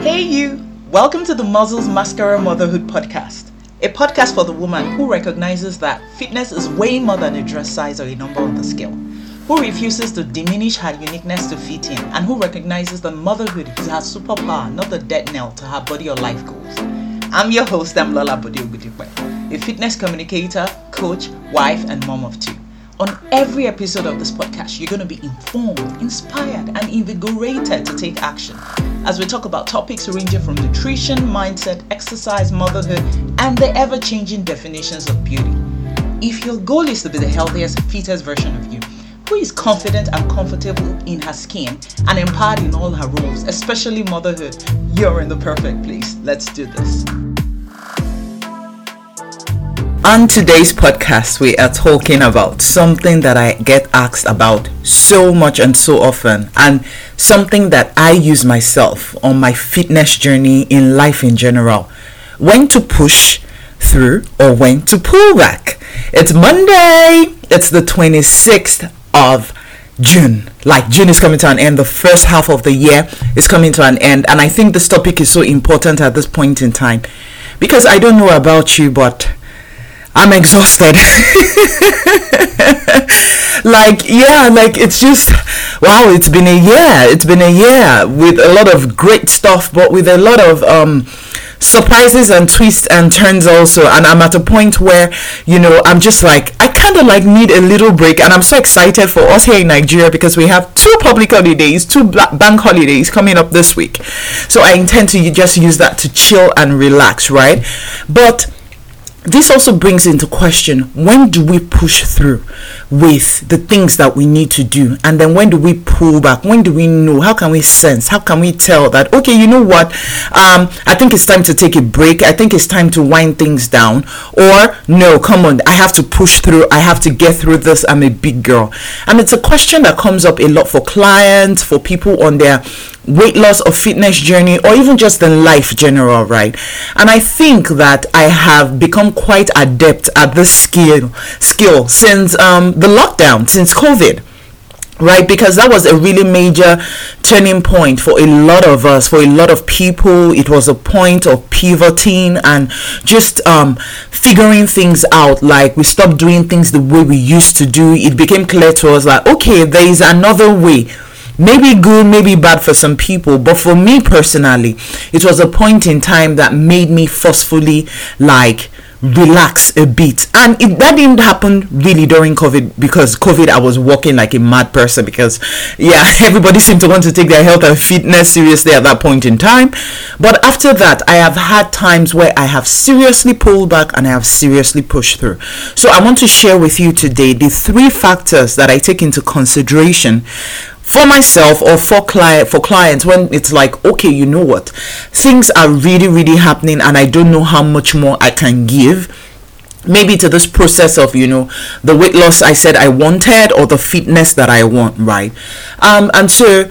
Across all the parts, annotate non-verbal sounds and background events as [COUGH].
Hey, you! Welcome to the Muscles Mascara Motherhood Podcast, a podcast for the woman who recognizes that fitness is way more than a dress size or a number on the scale, who refuses to diminish her uniqueness to fit in, and who recognizes that motherhood is her superpower, not the dead nail to her body or life goals. I'm your host, I'm Lola Bodiogudipe, a fitness communicator, coach, wife, and mom of two. On every episode of this podcast, you're going to be informed, inspired, and invigorated to take action as we talk about topics ranging from nutrition, mindset, exercise, motherhood, and the ever changing definitions of beauty. If your goal is to be the healthiest, fittest version of you, who is confident and comfortable in her skin and empowered in all her roles, especially motherhood, you're in the perfect place. Let's do this. On today's podcast, we are talking about something that I get asked about so much and so often, and something that I use myself on my fitness journey in life in general. When to push through or when to pull back. It's Monday, it's the 26th of June. Like June is coming to an end, the first half of the year is coming to an end, and I think this topic is so important at this point in time because I don't know about you, but I'm exhausted. [LAUGHS] like, yeah, like it's just, wow, it's been a year. It's been a year with a lot of great stuff, but with a lot of, um, surprises and twists and turns also and i'm at a point where you know i'm just like i kind of like need a little break and i'm so excited for us here in nigeria because we have two public holidays two bank holidays coming up this week so i intend to just use that to chill and relax right but this also brings into question when do we push through with the things that we need to do? And then when do we pull back? When do we know? How can we sense? How can we tell that okay you know what? Um i think it's time to take a break. I think it's time to wind things down. Or no come on. I have to push through. I have to get through this. I'm a big girl. And it's a question that comes up a lot for clients for people on their weight loss or fitness journey or even just in life general right? And i think that i have become quite adept at this skill skill since um, the lockdown since covid right? Because that was a really major turning point for a lot of us for a lot of people. It was a point of pivoting and just um, figuring things out. Like we stopped doing things the way we used to do. It became clear to us that okay there is another way. Maybe good, maybe bad for some people, but for me personally, it was a point in time that made me forcefully like relax a bit. And it, that didn't happen really during covid because covid i was walking like a mad person because yeah [LAUGHS] everybody seemed to want to take their health and fitness seriously at that point in time. But after that i have had times where i have seriously pulled back and i have seriously pushed through. So i want to share with you today the three factors that i take into consideration for myself or for client for clients when it's like okay you know what? Things are really really happening and i don't know how much more i can give. Maybe to this process of you know the weight loss i said i wanted or the fitness that i want right? Um and so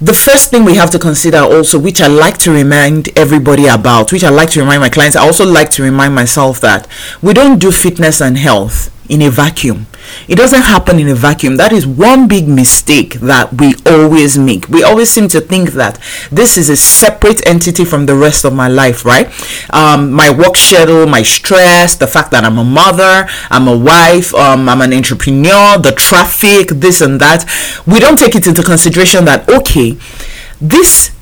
the first thing we have to consider also which i like to remind everybody about which i like to remind my clients i also like to remind myself that we don't do fitness and health in a vacuum. It doesn't happen in a vacuum. That is one big mistake that we always make. We always seem to think that this is a separate entity from the rest of my life, right? Um, my work schedule, my stress, the fact that I'm a mother, I'm a wife, um, I'm an entrepreneur, the traffic, this and that. We don't take it into consideration that, okay, this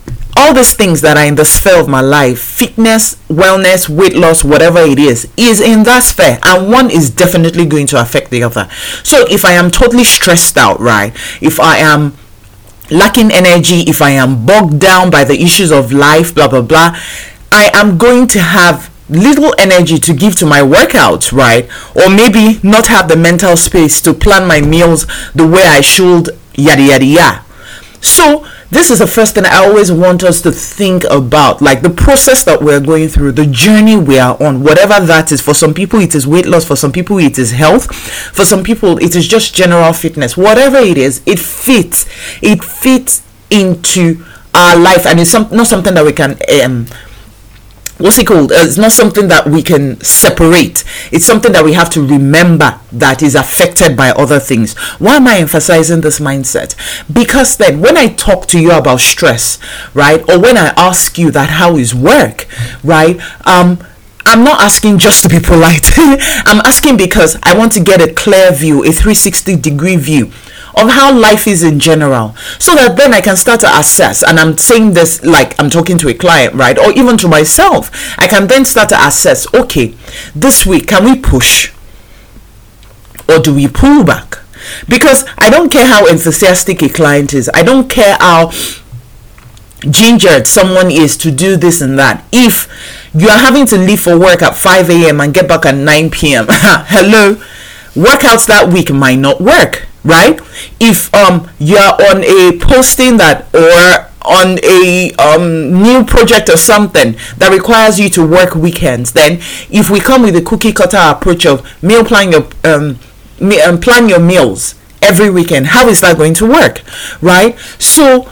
all these things that are in the sphere of my life fitness wellness weight loss whatever it is is in that sphere and one is definitely going to affect the other. So if i am totally stressed out right if i am lacking energy if i am bogged down by the issues of life blah blah blah i am going to have little energy to give to my workouts right? Or maybe not have the mental space to plan my meals the way i should yada yada yada so this is the first thing I always want us to think about like the process that we're going through, the journey we are on, whatever that is. For some people, it is weight loss, for some people, it is health, for some people, it is just general fitness. Whatever it is, it fits, it fits into our life, and it's some, not something that we can um, what's it called? Uh, it's not something that we can separate. It's something that we have to remember that is affected by other things. Why am I emphasizing this mindset? Because then when I talk to you about stress, right, or when I ask you that how is work, right, um, I'm not asking just to be polite. [LAUGHS] I'm asking because I want to get a clear view, a 360 degree view of how life is in general so that then I can start to assess. And I'm saying this like I'm talking to a client, right? Or even to myself. I can then start to assess okay, this week, can we push? Or do we pull back? Because I don't care how enthusiastic a client is, I don't care how gingered someone is to do this and that. If you are having to leave for work at 5 a.m. and get back at 9 p.m., [LAUGHS] hello, workouts that week might not work right? If um you're on a posting that or on a um, new project or something that requires you to work weekends then if we come with a cookie cutter approach of meal plan your um, um, plan your meals every weekend how is that going to work right? So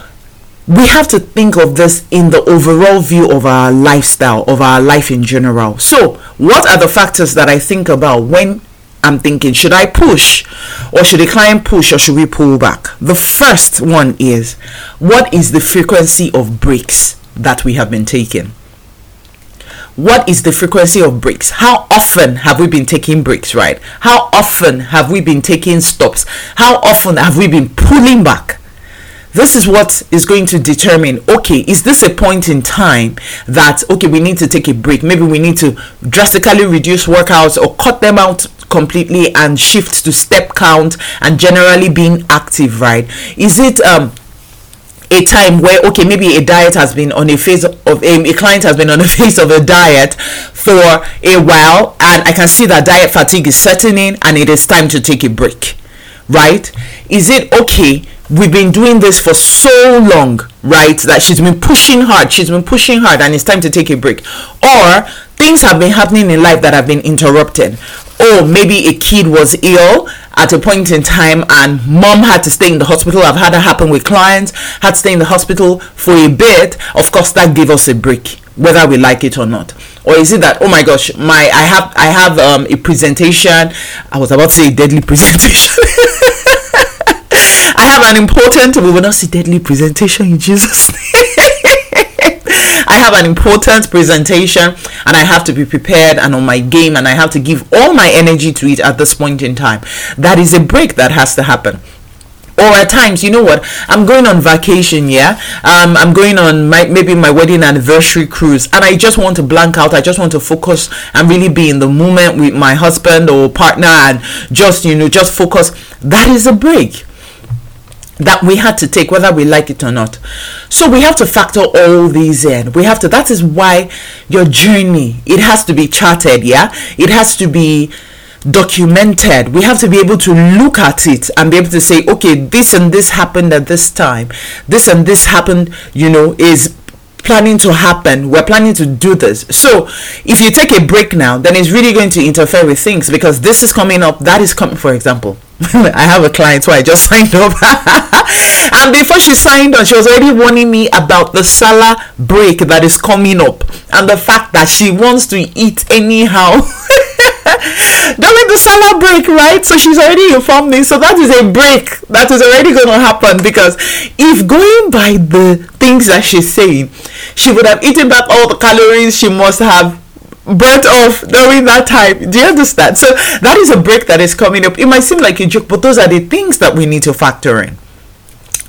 we have to think of this in the overall view of our lifestyle of our life in general. So what are the factors that i think about when I'm thinking, should I push or should the client push or should we pull back? The first one is what is the frequency of breaks that we have been taking? What is the frequency of breaks? How often have we been taking breaks, right? How often have we been taking stops? How often have we been pulling back? This is what is going to determine okay is this a point in time that okay we need to take a break? Maybe we need to drastically reduce workouts or cut them out completely and shift to step count and generally being active right? Is it um a time where okay maybe a diet has been on a phase of a, a client has been on a [LAUGHS] phase of a diet for a while and i can see that diet fatigue is setting in and it is time to take a break right? Is it okay we've been doing this for so long right that she's been pushing hard she's been pushing hard and it's time to take a break or things have been happening in life that have been interrupted oh, maybe a kid was ill at a point in time and mom had to stay in the hospital. I've had that happen with clients, had to stay in the hospital for a bit. Of course, that gave us a break, whether we like it or not. Or is it that oh my gosh, my I have I have um, a presentation. I was about to say deadly [LAUGHS] presentation. I have an important we will not see deadly presentation in Jesus' [LAUGHS] name. I have an important presentation and I have to be prepared and on my game and I have to give all my energy to it at this point in time. That is a break that has to happen. Or at times you know what? I'm going on vacation yeah? Um, i'm going on my maybe my wedding anniversary cruise and i just want to blank out. I just want to focus and really be in the moment with my husband or partner and just you know just focus. That is a break that we had to take whether we like it or not. So we have to factor all these in. We have to that is why your journey it has to be charted yeah? It has to be documented. We have to be able to look at it and be able to say okay this and this happened at this time. This and this happened you know is planning to happen. We're planning to do this. So if you take a break now then it's really going to interfere with things because this is coming up that is coming for example [LAUGHS] I have a client who I just [LAUGHS] signed up. and before she signed on, she was already warning me about the Salah break that is coming up and the fact that she wants to eat anyhow. [LAUGHS] during the Salah break, right? So she's already informed me. So that is a break that is already going to happen because if going by the things that she's saying, she would have eaten back all the calories she must have burnt off during that time. Do you understand? So that is a break that is coming up. It might seem like a joke, but those are the things that we need to factor in.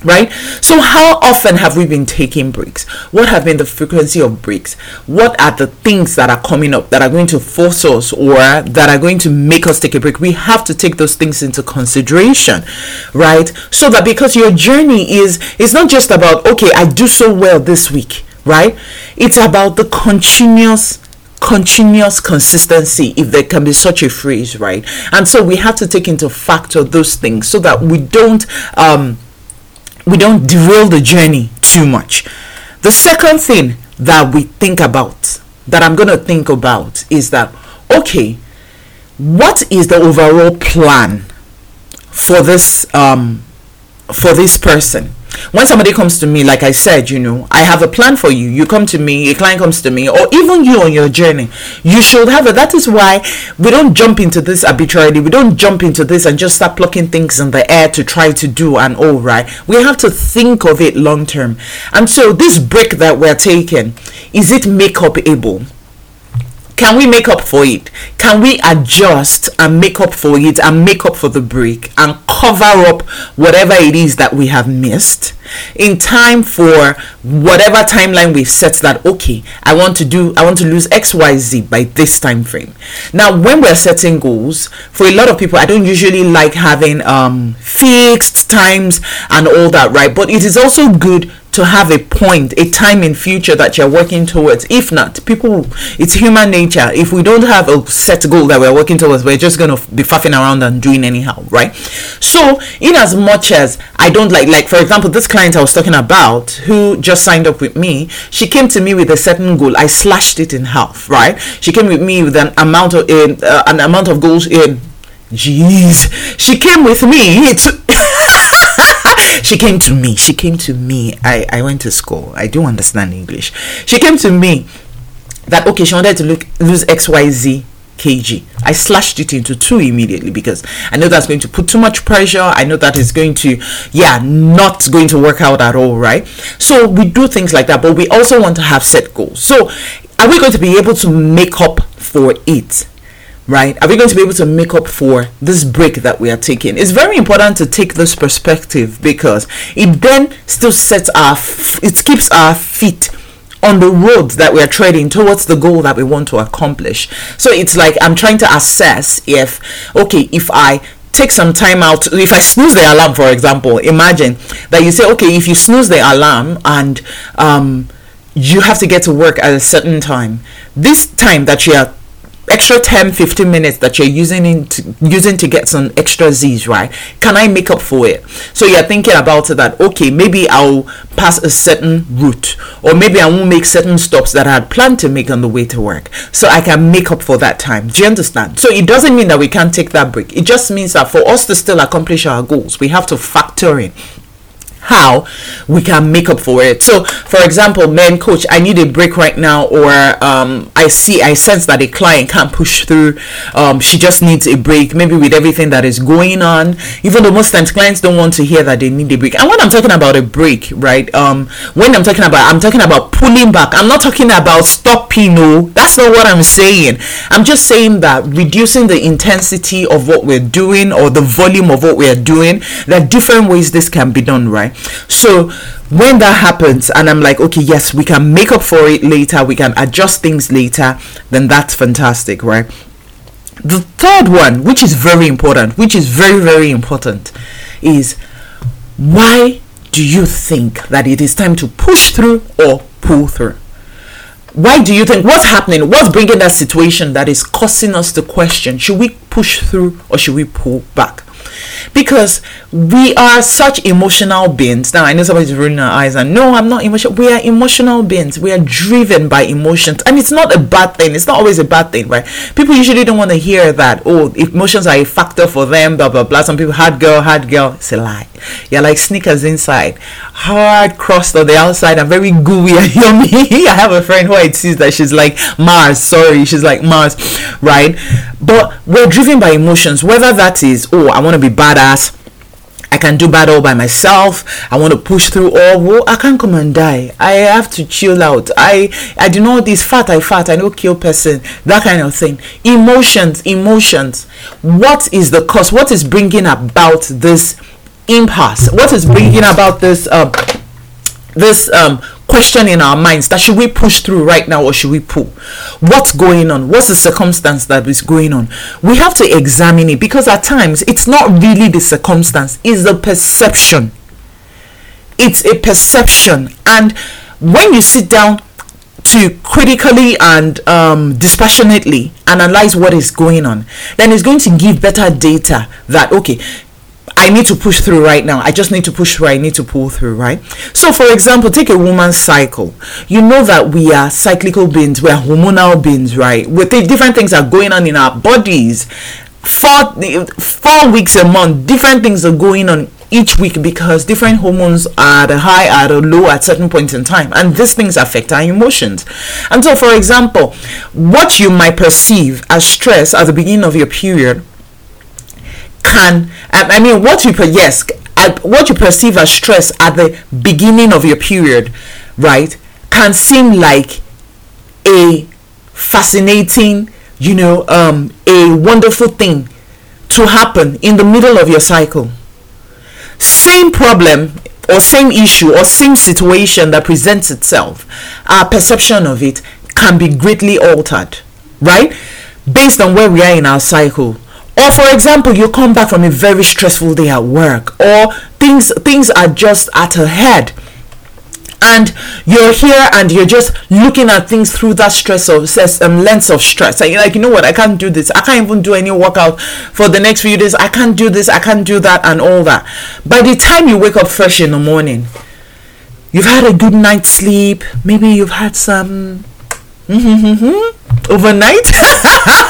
Right? So, how often have we been taking breaks? What have been the frequency of breaks? What are the things that are coming up that are going to force us or that are going to make us take a break? We have to take those things into consideration, right? So that because your journey is, it's not just about, okay, I do so well this week, right? It's about the continuous continuous consistency if there can be such a phrase right? And so we have to take into factor those things so that we don't um we don't derail the journey too much. The second thing that we think about that i'm going to think about is that okay what is the overall plan for this um for this person when somebody comes to me like i said you know i have a plan for you. You come to me a client comes to me or even you on your journey you should have it that is why we don't jump into this arbitrarily. We don't jump into this and just start plucking things in the air to try to do and all right? We have to think of it long term. And so this break that we're taking is it make up able can we make up for it? Can we adjust and make up for it and make up for the break and cover up whatever it is that we have missed in time for whatever timeline we've set that okay, I want to do I want to lose XYZ by this time frame. Now when we're setting goals, for a lot of people I don't usually like having um fixed times and all that, right? But it is also good to have a point, a time in future that you're working towards. If not, people, it's human nature. If we don't have a set goal that we're working towards, we're just gonna be faffing around and doing anyhow, right? So, in as much as I don't like, like for example, this client I was talking about who just signed up with me, she came to me with a certain goal. I slashed it in half, right? She came with me with an amount of uh, an amount of goals in. Jeez, she came with me to she came to me. She came to me. I, I went to school. I do understand English. She came to me that okay, she wanted to look lose XYZ kg. I slashed it into two immediately because I know that's going to put too much pressure. I know that is going to, yeah, not going to work out at all, right? So we do things like that, but we also want to have set goals. So are we going to be able to make up for it? Right? Are we going to be able to make up for this break that we are taking? It's very important to take this perspective because it then still sets our, f- it keeps our feet on the road that we are treading towards the goal that we want to accomplish. So it's like I'm trying to assess if, okay, if I take some time out if i snooze the alarm for example imagine that you say okay if you snooze the alarm and um, you have to get to work at a certain time this time that you are extra 10 15 minutes that you're using into using to get some extra z's right? Can i make up for it? So you're thinking about it that okay maybe i'll pass a certain route or maybe i won't make certain stops that i had planned to make on the way to work so i can make up for that time. Do you understand? So it doesn't mean that we can't take that break. It just means that for us to still accomplish our goals we have to factor in how we can make up for it. So, for example, men, coach, I need a break right now, or um, I see, I sense that a client can't push through. Um, she just needs a break, maybe with everything that is going on. Even though most times clients don't want to hear that they need a break. And when I'm talking about a break, right? Um, when I'm talking about, I'm talking about pulling back. I'm not talking about stopping. No, that's not what I'm saying. I'm just saying that reducing the intensity of what we're doing or the volume of what we're doing. There are different ways this can be done, right? So when that happens and I'm like, okay, yes, we can make up for it later, we can adjust things later, then that's fantastic, right? The third one, which is very important, which is very, very important, is why do you think that it is time to push through or pull through? Why do you think what's happening? What's bringing that situation that is causing us to question should we push through or should we pull back? Because we are such emotional beings. Now I know somebody's rolling our eyes and no, I'm not emotional. We are emotional beings. We are driven by emotions, and it's not a bad thing. It's not always a bad thing, right? People usually don't want to hear that. Oh, emotions are a factor for them. Blah blah blah. Some people hard girl, hard girl. It's a lie. You're like sneakers inside, hard crust on the outside, and very gooey and [LAUGHS] yummy. I have a friend who I see that she's like Mars. Sorry, she's like Mars, right? But we're driven by emotions, whether that is oh, I want to be badass. I can do battle by myself. I want to push through all. Well, I can't come and die. I have to chill out. I I do not this fat. I fat. I don't kill person. That kind of thing. Emotions, emotions. What is the cause? What is bringing about this impasse? What is bringing about this um this um question in our minds that should we push through right now or should we pull? What's going on? What's the circumstance that is going on? We have to examine it because at times it's not really the circumstance, it's the perception. It's a perception. And when you sit down to critically and um, dispassionately analyze what is going on, then it's going to give better data that, okay, I need to push through right now. I just need to push through. I need to pull through, right? So, for example, take a woman's cycle. You know that we are cyclical beings, we are hormonal beings, right? With different things are going on in our bodies. Four, four weeks a month, different things are going on each week because different hormones are at a high, at a low at certain points in time, and these things affect our emotions. And so, for example, what you might perceive as stress at the beginning of your period can, I mean, what you yes, what you perceive as stress at the beginning of your period, right, can seem like a fascinating, you know, um, a wonderful thing to happen in the middle of your cycle. Same problem or same issue or same situation that presents itself, our perception of it can be greatly altered, right? Based on where we are in our cycle. Or for example, you come back from a very stressful day at work or things things are just at a head and you're here and you're just looking at things through that stress of um, lens of stress. And you're like you know what? I can't do this. I can't even do any workout for the next few days. I can't do this. I can't do that and all that. By the time you wake up fresh in the morning you've had a good night's sleep. Maybe you've had some [LAUGHS] overnight [LAUGHS]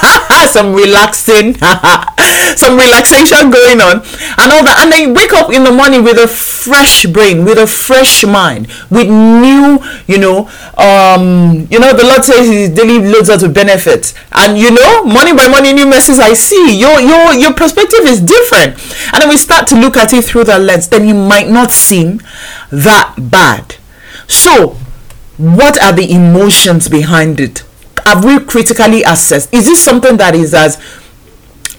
[LAUGHS] some relaxing [LAUGHS] some relaxation going on. And all that. And then you wake up in the morning with a fresh brain with a fresh mind with new you know um you know the lord says his daily loads us with benefits. And you know morning by morning new messages i see. Your your your perspective is different. And then we start to look at it through that lens. Then it might not seem that bad. So what are the emotions behind it have we critically assessed? Is this something that is as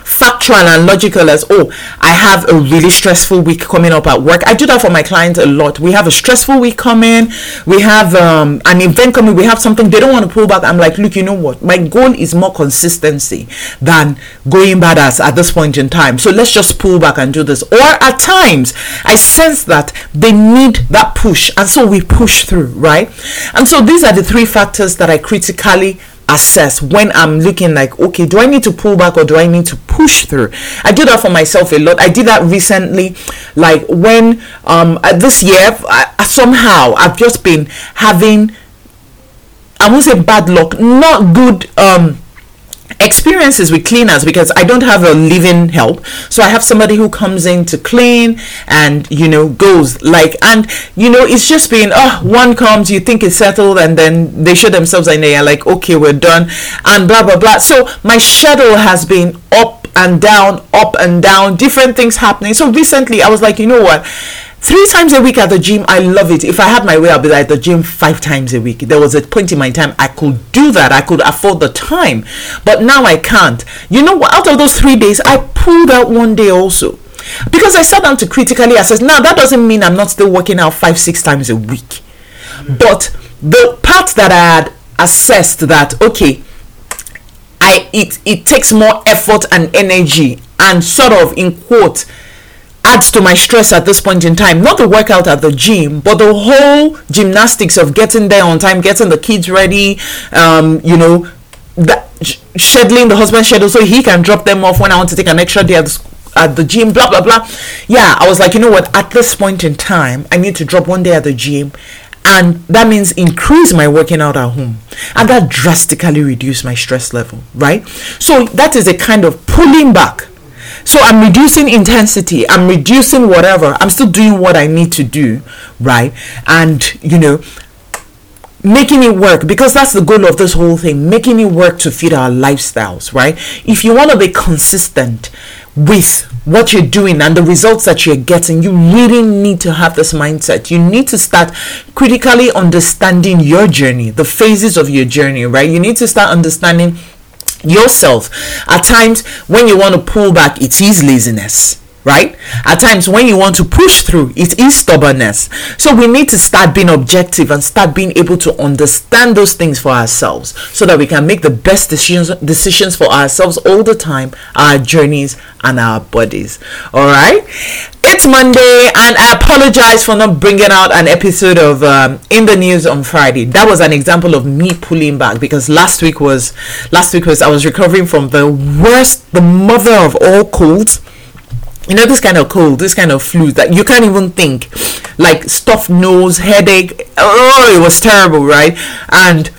factual and logical as oh i have a really stressful week coming up at work? I do that for my clients a lot. We have a stressful week coming. We have um, an event coming. We have something. They don't want to pull back. I'm like look you know what? My goal is more consistency than going badass at this point in time. So let's just pull back and do this. Or at times i sense that they need that push and so we push through right? And so these are the three factors that i critically assess when I'm looking like, okay, do I need to pull back or do I need to push through? I do that for myself a lot. I did that recently, like when um this year, I, somehow I've just been having, I won't say bad luck, not good um experiences with cleaners because I don't have a living help. So I have somebody who comes in to clean and you know goes like and you know it's just been oh one comes you think it's settled and then they show themselves and they are like okay we're done and blah blah blah. So my schedule has been up and down, up and down, different things happening. So recently I was like, you know what? Three times a week at the gym i love it. If i had my way i'll be at the gym five times a week. There was a point in my time i could do that. I could afford the time. But now i can't. You know what? Out of those three days i pulled out one day also. Because i sat down to critically assess. Now that doesn't mean i'm not still working out five six times a week. But the part that i had assessed that okay i it it takes more effort and energy and sort of in quote adds to my stress at this point in time. Not the workout at the gym, but the whole gymnastics of getting there on time, getting the kids ready, um, you know, that scheduling the husband schedule so he can drop them off when I want to take an extra day at the, at the gym, blah blah blah. Yeah, I was like, you know what? At this point in time, I need to drop one day at the gym and that means increase my working out at home and that drastically reduce my stress level right so that is a kind of pulling back so I'm reducing intensity, I'm reducing whatever, I'm still doing what I need to do, right? And, you know, making it work because that's the goal of this whole thing making it work to fit our lifestyles right? If you want to be consistent with what you're doing and the results that you're getting you really need to have this mindset. You need to start critically understanding your journey the phases of your journey right? You need to start understanding yourself. At times, when you want to pull back, it is laziness right? At times, when you want to push through, it is stubbornness. So, we need to start being objective and start being able to understand those things for ourselves so that we can make the best decisions, decisions for ourselves all the time, our journeys, and our bodies. All right, it's Monday, and I apologize for not bringing out an episode of um, In the News on Friday. That was an example of me pulling back because last week was last week was I was recovering from the worst, the mother of all colds you know this kind of cold this kind of flu that you can't even think. Like stuffed nose headache. Oh it was terrible right? And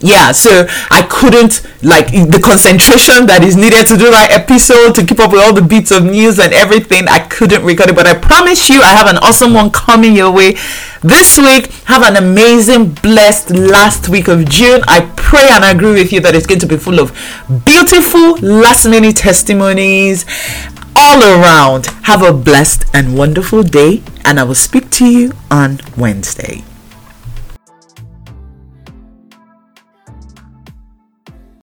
yeah so i couldn't like the concentration that is needed to do that episode to keep up with all the bits of news and everything i couldn't record it. But i promise you i have an awesome one coming your way this week. Have an amazing blessed last week of june. I pray and agree with you that it's going to be full of beautiful last minute testimonies all around. Have a blessed and wonderful day and i will speak to you on wednesday